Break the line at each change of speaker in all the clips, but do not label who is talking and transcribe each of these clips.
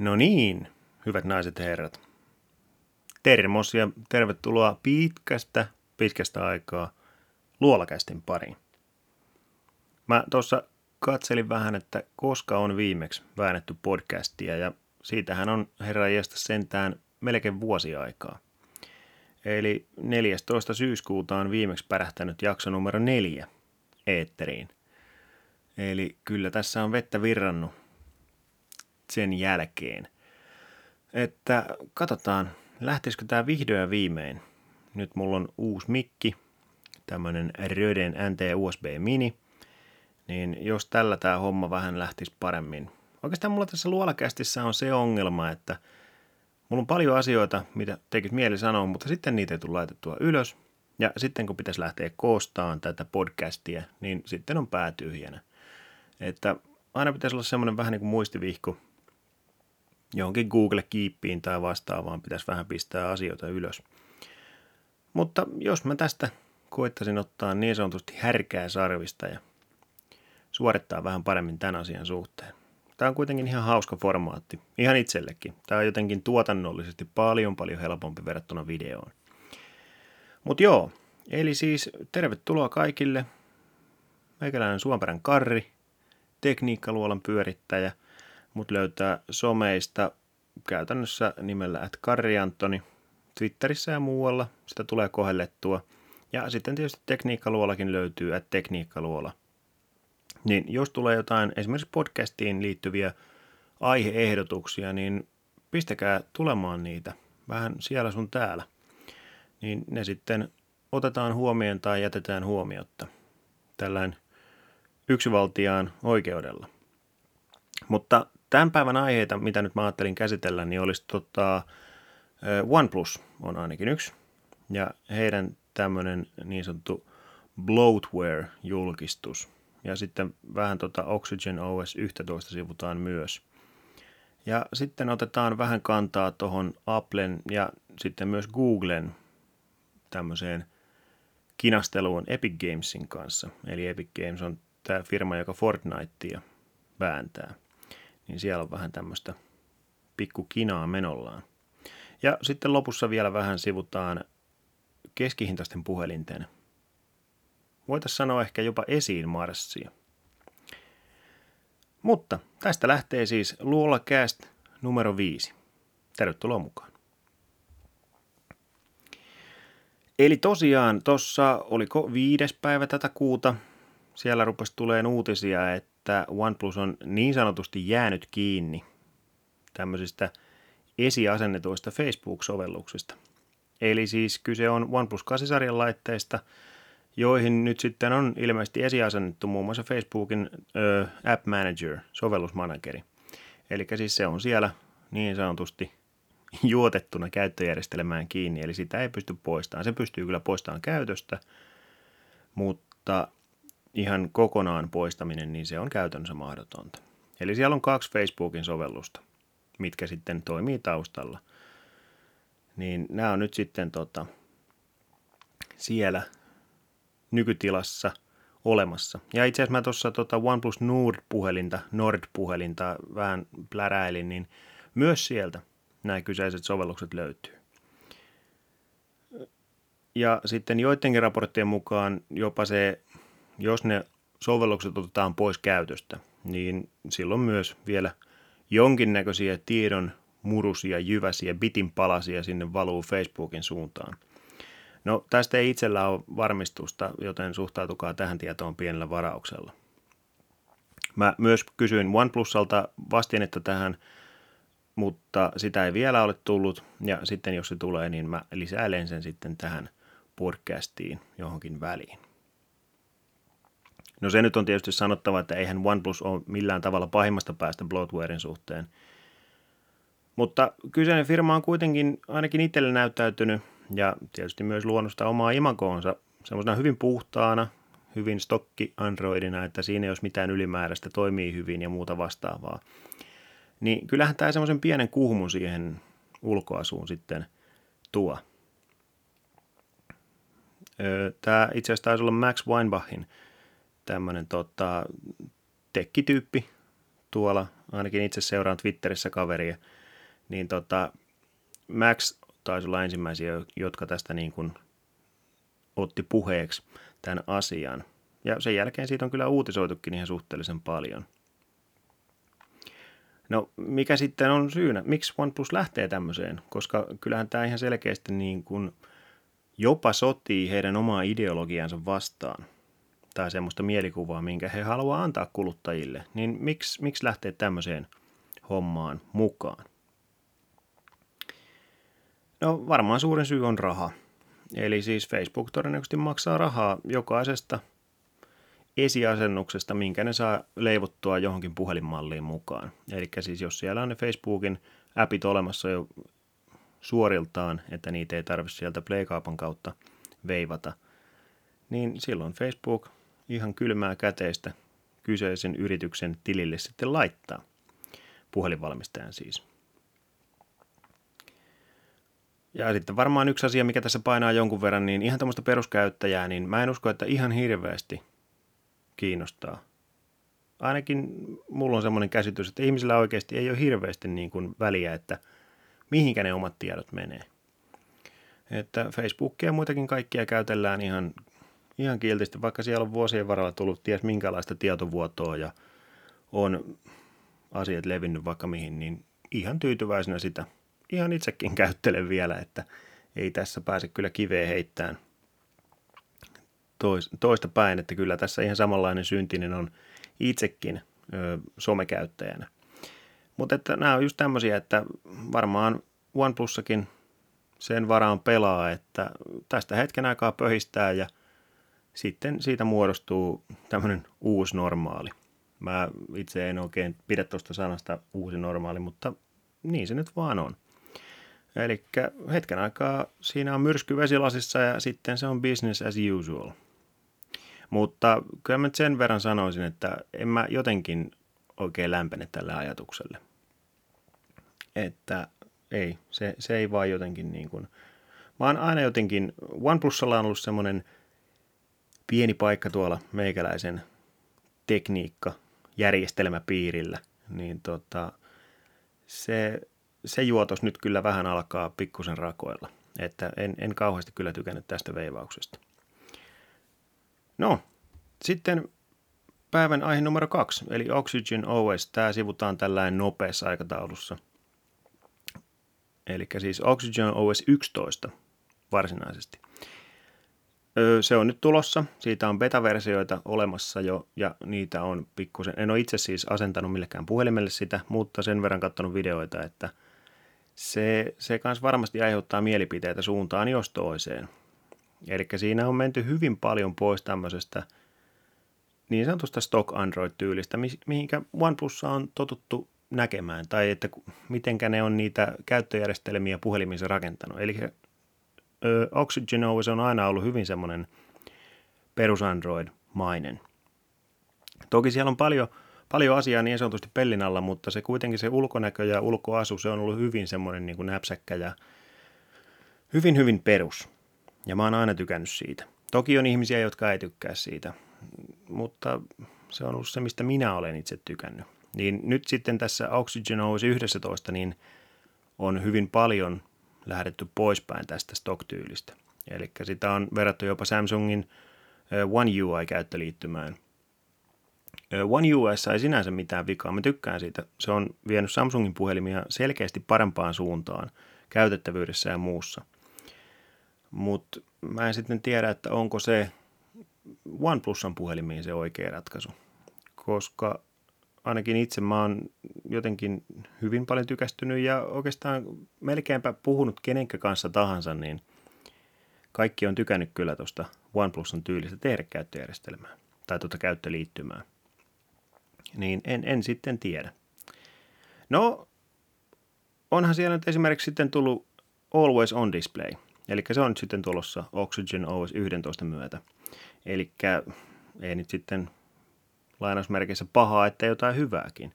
No niin, hyvät naiset ja herrat. Termos ja tervetuloa pitkästä, pitkästä aikaa luolakästin pariin. Mä tuossa katselin vähän, että koska on viimeksi väännetty podcastia ja siitähän on herra sentään melkein vuosi aikaa. Eli 14. syyskuuta on viimeksi pärähtänyt jakso numero neljä eetteriin. Eli kyllä tässä on vettä virrannut sen jälkeen. Että katsotaan, lähtisikö tämä vihdoin ja viimein. Nyt mulla on uusi mikki, tämmönen Röden NT USB Mini, niin jos tällä tämä homma vähän lähtisi paremmin. Oikeastaan mulla tässä luolakästissä on se ongelma, että mulla on paljon asioita, mitä tekisi mieli sanoa, mutta sitten niitä ei tule laitettua ylös. Ja sitten kun pitäisi lähteä koostaan tätä podcastia, niin sitten on pää tyhjänä. Että aina pitäisi olla semmoinen vähän niin kuin muistivihko, johonkin Google Keepiin tai vastaavaan pitäisi vähän pistää asioita ylös. Mutta jos mä tästä koittaisin ottaa niin sanotusti härkää sarvista ja suorittaa vähän paremmin tämän asian suhteen. Tämä on kuitenkin ihan hauska formaatti, ihan itsellekin. Tämä on jotenkin tuotannollisesti paljon paljon helpompi verrattuna videoon. Mutta joo, eli siis tervetuloa kaikille. Meikäläinen Suomperän Karri, tekniikkaluolan pyörittäjä – Mut löytää someista käytännössä nimellä at Karriantoni Twitterissä ja muualla. Sitä tulee kohellettua. Ja sitten tietysti Tekniikkaluolakin löytyy at Tekniikkaluola. Niin jos tulee jotain esimerkiksi podcastiin liittyviä aiheehdotuksia, niin pistäkää tulemaan niitä vähän siellä sun täällä. Niin ne sitten otetaan huomioon tai jätetään huomiotta tällainen yksivaltiaan oikeudella. Mutta tämän päivän aiheita, mitä nyt mä ajattelin käsitellä, niin olisi tota, OnePlus on ainakin yksi. Ja heidän tämmöinen niin sanottu bloatware-julkistus. Ja sitten vähän tota Oxygen OS 11 sivutaan myös. Ja sitten otetaan vähän kantaa tuohon Applen ja sitten myös Googlen tämmöiseen kinasteluun Epic Gamesin kanssa. Eli Epic Games on tämä firma, joka Fortnitea vääntää niin siellä on vähän tämmöistä pikku kinaa menollaan. Ja sitten lopussa vielä vähän sivutaan keskihintaisten puhelinten. Voitaisiin sanoa ehkä jopa esiin marssia. Mutta tästä lähtee siis Luola Cast numero 5. Tervetuloa mukaan. Eli tosiaan tuossa, oliko viides päivä tätä kuuta, siellä rupesi tulee uutisia, että että OnePlus on niin sanotusti jäänyt kiinni tämmöisistä esiasennetuista Facebook-sovelluksista. Eli siis kyse on OnePlus 8-sarjan laitteista, joihin nyt sitten on ilmeisesti esiasennettu muun muassa Facebookin ö, App Manager, sovellusmanageri. Eli siis se on siellä niin sanotusti juotettuna käyttöjärjestelmään kiinni, eli sitä ei pysty poistamaan. Se pystyy kyllä poistamaan käytöstä, mutta ihan kokonaan poistaminen, niin se on käytännössä mahdotonta. Eli siellä on kaksi Facebookin sovellusta, mitkä sitten toimii taustalla. Niin nämä on nyt sitten tota, siellä nykytilassa olemassa. Ja itse asiassa mä tuossa tota OnePlus Nord-puhelinta, Nord-puhelinta vähän pläräilin, niin myös sieltä nämä kyseiset sovellukset löytyy. Ja sitten joidenkin raporttien mukaan jopa se jos ne sovellukset otetaan pois käytöstä, niin silloin myös vielä jonkinnäköisiä tiedon murusia, jyväsiä, bitin palasia sinne valuu Facebookin suuntaan. No tästä ei itsellä ole varmistusta, joten suhtautukaa tähän tietoon pienellä varauksella. Mä myös kysyin OnePlusalta vastinetta tähän, mutta sitä ei vielä ole tullut, ja sitten jos se tulee, niin mä lisäilen sen sitten tähän podcastiin johonkin väliin. No se nyt on tietysti sanottava, että eihän OnePlus ole millään tavalla pahimmasta päästä bloatwarein suhteen. Mutta kyseinen firma on kuitenkin ainakin itselle näyttäytynyt ja tietysti myös luonnosta omaa imakoonsa semmoisena hyvin puhtaana, hyvin stokki Androidina, että siinä ei olisi mitään ylimääräistä, toimii hyvin ja muuta vastaavaa. Niin kyllähän tämä semmoisen pienen kuhmun siihen ulkoasuun sitten tuo. Tämä itse asiassa taisi olla Max Weinbachin – tämmöinen tota, tekkityyppi tuolla, ainakin itse seuraan Twitterissä kaveria, niin tota, Max taisi olla ensimmäisiä, jotka tästä niin kuin otti puheeksi tämän asian. Ja sen jälkeen siitä on kyllä uutisoitukin ihan suhteellisen paljon. No mikä sitten on syynä? Miksi OnePlus lähtee tämmöiseen? Koska kyllähän tämä ihan selkeästi niin kuin jopa sotii heidän omaa ideologiansa vastaan – tai semmoista mielikuvaa, minkä he haluaa antaa kuluttajille, niin miksi, miksi lähtee tämmöiseen hommaan mukaan? No varmaan suurin syy on raha. Eli siis Facebook todennäköisesti maksaa rahaa jokaisesta esiasennuksesta, minkä ne saa leivottua johonkin puhelinmalliin mukaan. Eli siis jos siellä on ne Facebookin appit olemassa jo suoriltaan, että niitä ei tarvitse sieltä Playkaupan kautta veivata, niin silloin Facebook ihan kylmää käteistä kyseisen yrityksen tilille sitten laittaa. Puhelinvalmistajan siis. Ja sitten varmaan yksi asia, mikä tässä painaa jonkun verran, niin ihan tämmöistä peruskäyttäjää, niin mä en usko, että ihan hirveästi kiinnostaa. Ainakin mulla on semmoinen käsitys, että ihmisillä oikeasti ei ole hirveästi niin kuin väliä, että mihinkä ne omat tiedot menee. Että Facebookia ja muitakin kaikkia käytellään ihan ihan kiltisti, vaikka siellä on vuosien varrella tullut ties minkälaista tietovuotoa ja on asiat levinnyt vaikka mihin, niin ihan tyytyväisenä sitä ihan itsekin käyttelen vielä, että ei tässä pääse kyllä kiveen heittämään toista päin, että kyllä tässä ihan samanlainen syntinen on itsekin ö, somekäyttäjänä. Mutta että nämä on just tämmöisiä, että varmaan OnePlussakin sen varaan pelaa, että tästä hetken aikaa pöhistää ja – sitten siitä muodostuu tämmöinen uusi normaali. Mä itse en oikein pidä tuosta sanasta uusi normaali, mutta niin se nyt vaan on. Eli hetken aikaa siinä on myrsky vesilasissa ja sitten se on business as usual. Mutta kyllä mä sen verran sanoisin, että en mä jotenkin oikein lämpene tälle ajatukselle. Että ei, se, se ei vaan jotenkin niin kuin... Mä oon aina jotenkin, OnePlusalla on ollut semmoinen – pieni paikka tuolla meikäläisen tekniikka järjestelmäpiirillä, niin tota, se, se juotos nyt kyllä vähän alkaa pikkusen rakoilla. Että en, en kauheasti kyllä tykännyt tästä veivauksesta. No, sitten päivän aihe numero kaksi, eli Oxygen OS. Tämä sivutaan tällainen nopeassa aikataulussa. Eli siis Oxygen OS 11 varsinaisesti. Se on nyt tulossa. Siitä on beta-versioita olemassa jo ja niitä on pikkusen. En ole itse siis asentanut millekään puhelimelle sitä, mutta sen verran katsonut videoita, että se, se kans varmasti aiheuttaa mielipiteitä suuntaan jos toiseen. Eli siinä on menty hyvin paljon pois tämmöisestä niin sanotusta stock Android-tyylistä, mihinkä OnePlus on totuttu näkemään, tai että mitenkä ne on niitä käyttöjärjestelmiä puhelimissa rakentanut. Eli Oxygen OS on aina ollut hyvin semmoinen perus Android-mainen. Toki siellä on paljon, paljon asiaa niin sanotusti pellin alla, mutta se kuitenkin se ulkonäkö ja ulkoasu, se on ollut hyvin semmoinen niin kuin näpsäkkä ja hyvin hyvin perus. Ja mä oon aina tykännyt siitä. Toki on ihmisiä, jotka ei tykkää siitä, mutta se on ollut se, mistä minä olen itse tykännyt. Niin nyt sitten tässä Oxygen OS 11, niin on hyvin paljon lähdetty poispäin tästä stock-tyylistä. Eli sitä on verrattu jopa Samsungin One UI-käyttöliittymään. One US ei sinänsä mitään vikaa, mä tykkään siitä. Se on vienyt Samsungin puhelimia selkeästi parempaan suuntaan käytettävyydessä ja muussa. Mutta mä en sitten tiedä, että onko se OnePlusan puhelimiin se oikea ratkaisu. Koska ainakin itse mä oon jotenkin hyvin paljon tykästynyt ja oikeastaan melkeinpä puhunut kenenkä kanssa tahansa, niin kaikki on tykännyt kyllä tuosta OnePlusan tyylistä tehdä käyttöjärjestelmää tai tuota käyttöliittymää. Niin en, en sitten tiedä. No, onhan siellä nyt esimerkiksi sitten tullut Always On Display, eli se on nyt sitten tulossa Oxygen OS 11 myötä. Eli ei nyt sitten lainausmerkeissä pahaa, että jotain hyvääkin.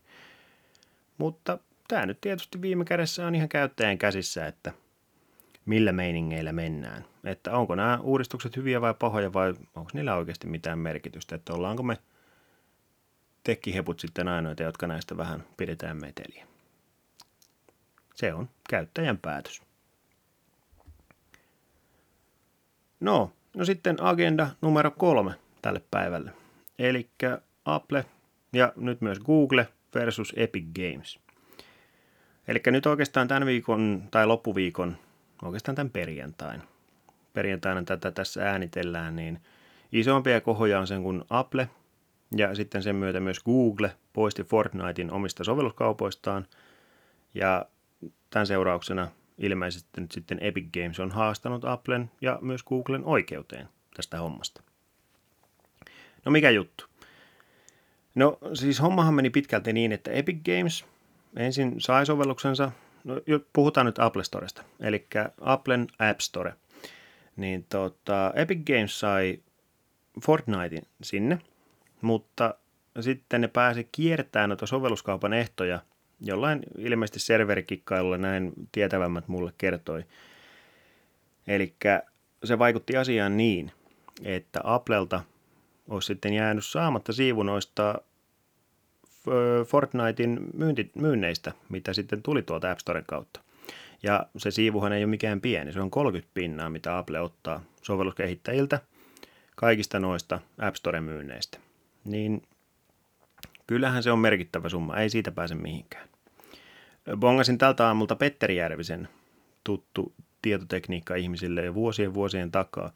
Mutta tämä nyt tietysti viime kädessä on ihan käyttäjän käsissä, että millä meiningeillä mennään. Että onko nämä uudistukset hyviä vai pahoja vai onko niillä oikeasti mitään merkitystä, että ollaanko me tekkiheput sitten ainoita, jotka näistä vähän pidetään meteliä. Se on käyttäjän päätös. No, no sitten agenda numero kolme tälle päivälle. Eli Apple ja nyt myös Google versus Epic Games. Eli nyt oikeastaan tämän viikon tai loppuviikon, oikeastaan tämän perjantain, perjantaina tätä tässä äänitellään, niin isompia kohoja on sen kuin Apple ja sitten sen myötä myös Google poisti Fortnitein omista sovelluskaupoistaan ja tämän seurauksena ilmeisesti nyt sitten Epic Games on haastanut Applen ja myös Googlen oikeuteen tästä hommasta. No mikä juttu? No siis hommahan meni pitkälti niin, että Epic Games ensin sai sovelluksensa, no puhutaan nyt Apple Storesta, eli Applen App Store. Niin tota, Epic Games sai Fortnitein sinne, mutta sitten ne pääsi kiertämään noita sovelluskaupan ehtoja jollain ilmeisesti serverikikkailulla näin tietävämmät mulle kertoi. Eli se vaikutti asiaan niin, että Applelta olisi sitten jäänyt saamatta siivu noista Fortnitein myynti, myynneistä, mitä sitten tuli tuolta App Storen kautta. Ja se siivuhan ei ole mikään pieni, se on 30 pinnaa, mitä Apple ottaa sovelluskehittäjiltä kaikista noista App Storen myynneistä. Niin kyllähän se on merkittävä summa, ei siitä pääse mihinkään. Bongasin tältä aamulta Petteri Järvisen, tuttu tietotekniikka ihmisille jo vuosien vuosien takaa,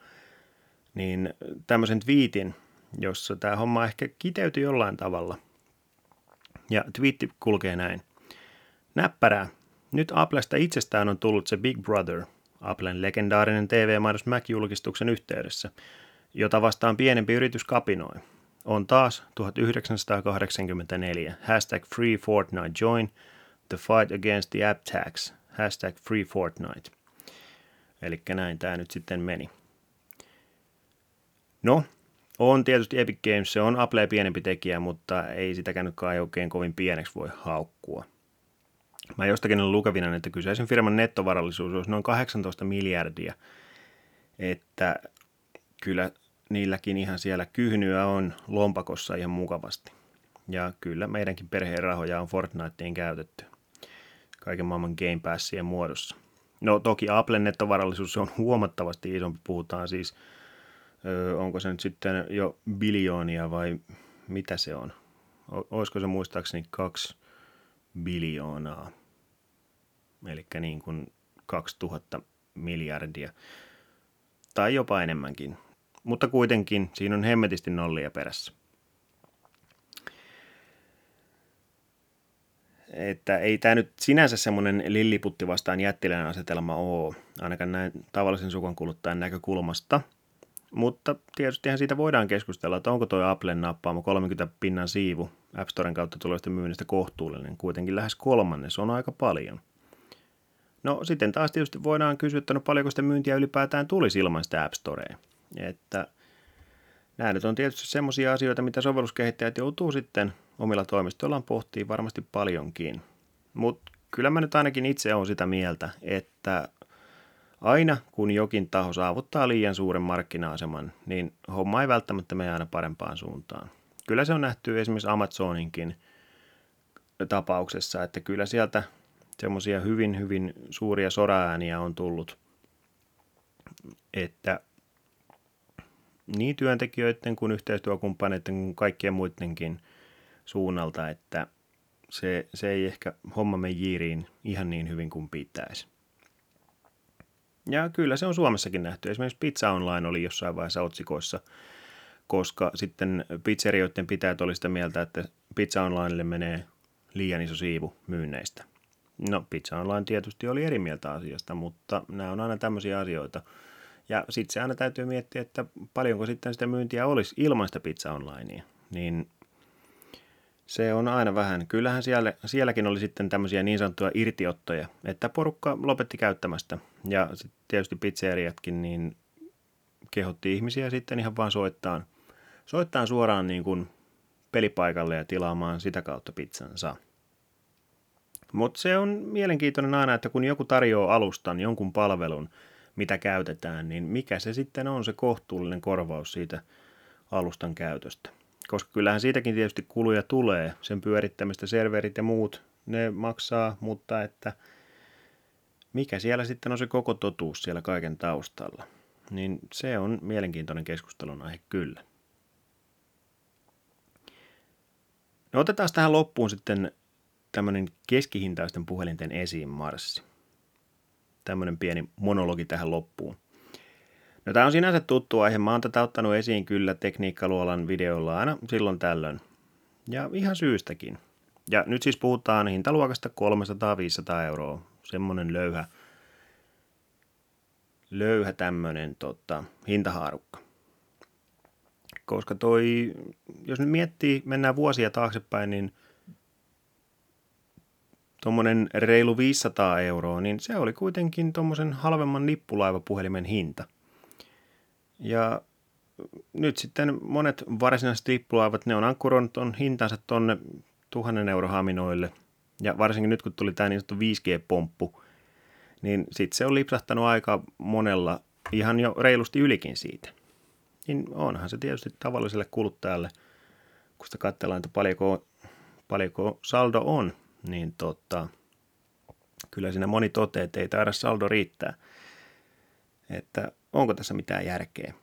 niin tämmöisen twiitin, jossa tämä homma ehkä kiteytyi jollain tavalla. Ja twiitti kulkee näin. Näppärää. Nyt Applesta itsestään on tullut se Big Brother, Applen legendaarinen TV-mainos Mac-julkistuksen yhteydessä, jota vastaan pienempi yritys kapinoi. On taas 1984, hashtag Free Fortnite Join, the fight against the app tax, hashtag Free Fortnite. Eli näin tämä nyt sitten meni. No, on tietysti Epic Games, se on Apple pienempi tekijä, mutta ei sitäkään nyt kai oikein kovin pieneksi voi haukkua. Mä jostakin olen lukevina, että kyseisen firman nettovarallisuus olisi noin 18 miljardia, että kyllä niilläkin ihan siellä kyhnyä on lompakossa ihan mukavasti. Ja kyllä meidänkin perheen rahoja on Fortniteen käytetty kaiken maailman Game Passien muodossa. No toki Applen nettovarallisuus on huomattavasti isompi, puhutaan siis – onko se nyt sitten jo biljoonia vai mitä se on? Olisiko se muistaakseni kaksi biljoonaa, eli niin kuin 2000 miljardia, tai jopa enemmänkin. Mutta kuitenkin siinä on hemmetisti nollia perässä. Että ei tämä nyt sinänsä semmoinen lilliputti vastaan jättilän asetelma ole, ainakaan näin tavallisen sukon kuluttajan näkökulmasta – mutta tietystihän siitä voidaan keskustella, että onko tuo Applen nappaama 30 pinnan siivu App Storen kautta tulevista myynnistä kohtuullinen. Kuitenkin lähes kolmannes on aika paljon. No sitten taas tietysti voidaan kysyä, että no paljonko sitä myyntiä ylipäätään tulisi ilman sitä App Storea. Että nämä nyt on tietysti semmoisia asioita, mitä sovelluskehittäjät joutuu sitten omilla toimistoillaan pohtii varmasti paljonkin. Mutta kyllä mä nyt ainakin itse olen sitä mieltä, että aina kun jokin taho saavuttaa liian suuren markkina-aseman, niin homma ei välttämättä mene aina parempaan suuntaan. Kyllä se on nähty esimerkiksi Amazoninkin tapauksessa, että kyllä sieltä semmoisia hyvin, hyvin suuria soraääniä on tullut, että niin työntekijöiden kuin yhteistyökumppaneiden kuin kaikkien muidenkin suunnalta, että se, se ei ehkä homma mene jiiriin ihan niin hyvin kuin pitäisi. Ja kyllä se on Suomessakin nähty. Esimerkiksi Pizza Online oli jossain vaiheessa otsikoissa, koska sitten pizzerioiden pitäjät oli sitä mieltä, että Pizza Onlinelle menee liian iso siivu myynneistä. No, Pizza Online tietysti oli eri mieltä asiasta, mutta nämä on aina tämmöisiä asioita. Ja sitten se aina täytyy miettiä, että paljonko sitten sitä myyntiä olisi ilman sitä Pizza Onlinea. Niin se on aina vähän. Kyllähän siellä, sielläkin oli sitten tämmöisiä niin sanottuja irtiottoja, että porukka lopetti käyttämästä. Ja sitten tietysti pizzeriatkin niin kehotti ihmisiä sitten ihan vaan soittaa, soittaa suoraan niin kuin pelipaikalle ja tilaamaan sitä kautta pizzansa. Mutta se on mielenkiintoinen aina, että kun joku tarjoaa alustan, jonkun palvelun, mitä käytetään, niin mikä se sitten on se kohtuullinen korvaus siitä alustan käytöstä koska kyllähän siitäkin tietysti kuluja tulee, sen pyörittämistä, serverit ja muut, ne maksaa, mutta että mikä siellä sitten on se koko totuus siellä kaiken taustalla, niin se on mielenkiintoinen keskustelun aihe kyllä. No otetaan tähän loppuun sitten tämmöinen keskihintaisten puhelinten esiin marssi. Tämmöinen pieni monologi tähän loppuun. No tämä on sinänsä tuttu aihe. Mä oon tätä ottanut esiin kyllä tekniikkaluolan videolla aina silloin tällöin. Ja ihan syystäkin. Ja nyt siis puhutaan hintaluokasta 300-500 euroa. Semmonen löyhä, löyhä tämmönen tota, hintahaarukka. Koska toi, jos nyt miettii, mennään vuosia taaksepäin, niin tuommoinen reilu 500 euroa, niin se oli kuitenkin tuommoisen halvemman lippulaivapuhelimen hinta – ja nyt sitten monet varsinaiset lippulaivat, ne on ankkuroinut on hintansa tonne tuhannen eurohaminoille. Ja varsinkin nyt kun tuli tämä niin sanottu 5G-pomppu, niin sitten se on lipsahtanut aika monella ihan jo reilusti ylikin siitä. Niin onhan se tietysti tavalliselle kuluttajalle, kun sitä katsellaan, että paljonko, paljonko saldo on, niin tota, kyllä siinä moni toteaa, että ei taida saldo riittää. Että onko tässä mitään järkeä?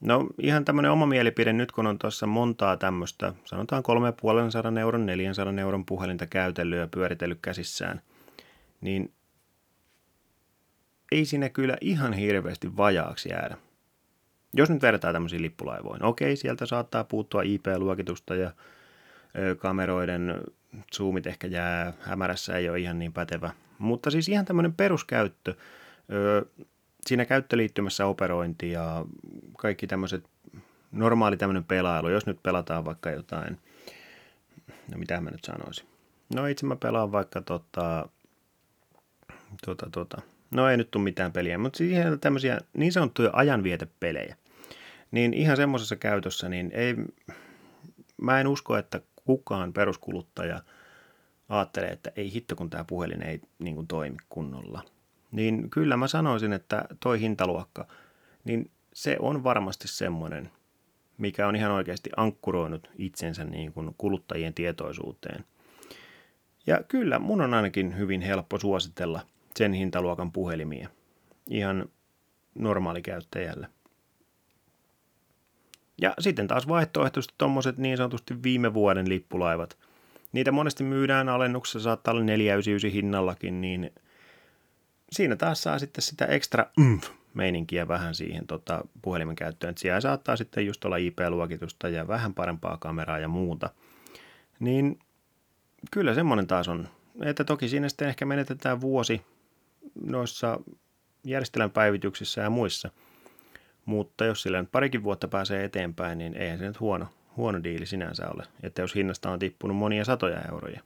No ihan tämmöinen oma mielipide nyt, kun on tuossa montaa tämmöistä, sanotaan 350 euron, 400 euron puhelinta käytellyt ja pyöritellyt käsissään, niin ei siinä kyllä ihan hirveästi vajaaksi jäädä. Jos nyt vertaa tämmöisiin lippulaivoihin, okei, sieltä saattaa puuttua IP-luokitusta ja kameroiden zoomit ehkä jää hämärässä, ei ole ihan niin pätevä. Mutta siis ihan tämmöinen peruskäyttö, siinä käyttöliittymässä operointi ja kaikki tämmöiset normaali tämmöinen pelailu, jos nyt pelataan vaikka jotain, no mitä mä nyt sanoisin. No itse mä pelaan vaikka tota, tota, tota, no ei nyt tule mitään peliä, mutta siihen tämmöisiä niin sanottuja ajanvietepelejä. Niin ihan semmoisessa käytössä, niin ei, mä en usko, että kukaan peruskuluttaja ajattelee, että ei hitto kun tämä puhelin ei niin kuin toimi kunnolla – niin kyllä mä sanoisin, että toi hintaluokka, niin se on varmasti semmoinen, mikä on ihan oikeasti ankkuroinut itsensä niin kuin kuluttajien tietoisuuteen. Ja kyllä mun on ainakin hyvin helppo suositella sen hintaluokan puhelimia ihan normaalikäyttäjälle. Ja sitten taas vaihtoehtoisesti tuommoiset niin sanotusti viime vuoden lippulaivat. Niitä monesti myydään alennuksessa, saattaa olla 499 hinnallakin, niin – siinä taas saa sitten sitä ekstra mm, meininkiä vähän siihen tota, puhelimen käyttöön. Että siellä saattaa sitten just olla IP-luokitusta ja vähän parempaa kameraa ja muuta. Niin kyllä semmoinen taas on. Että toki siinä sitten ehkä menetetään vuosi noissa järjestelmäpäivityksissä ja muissa. Mutta jos sillä nyt parikin vuotta pääsee eteenpäin, niin eihän se nyt huono, huono diili sinänsä ole. Että jos hinnasta on tippunut monia satoja euroja,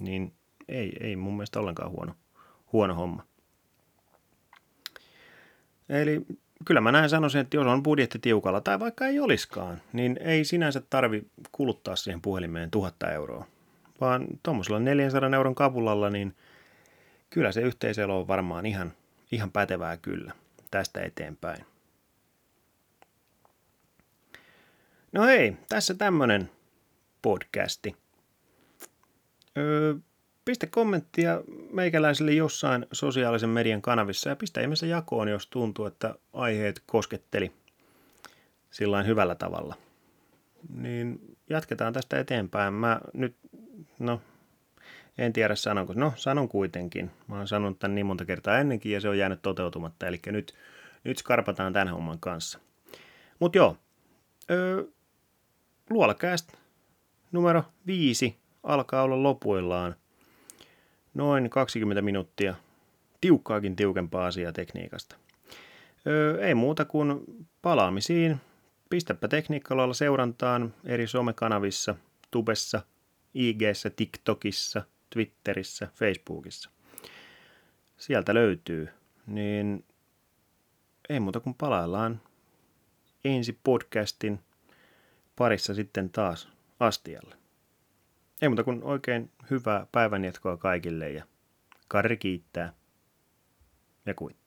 niin ei, ei mun mielestä ollenkaan huono, huono homma. Eli kyllä mä näin sanoisin, että jos on budjetti tiukalla tai vaikka ei oliskaan, niin ei sinänsä tarvi kuluttaa siihen puhelimeen tuhatta euroa. Vaan tuommoisella 400 euron kapulalla, niin kyllä se yhteiselo on varmaan ihan, ihan pätevää kyllä tästä eteenpäin. No hei, tässä tämmönen podcasti. Öö, Pistä kommenttia meikäläiselle jossain sosiaalisen median kanavissa ja pistä ihmeessä jakoon, jos tuntuu, että aiheet kosketteli sillä hyvällä tavalla. Niin jatketaan tästä eteenpäin. Mä nyt, no, en tiedä sanonko. No, sanon kuitenkin. Mä oon sanonut tämän niin monta kertaa ennenkin ja se on jäänyt toteutumatta. Eli nyt, nyt skarpataan tämän homman kanssa. Mutta joo, öö, Luolakääst numero viisi alkaa olla lopuillaan noin 20 minuuttia tiukkaakin tiukempaa asiaa tekniikasta. Öö, ei muuta kuin palaamisiin. Pistäpä tekniikkalalla seurantaan eri somekanavissa, Tubessa, IGssä, TikTokissa, Twitterissä, Facebookissa. Sieltä löytyy. Niin ei muuta kuin palaillaan ensi podcastin parissa sitten taas astialle. Ei muuta kuin oikein hyvää päivänjatkoa kaikille ja Karri kiittää ja kuittaa.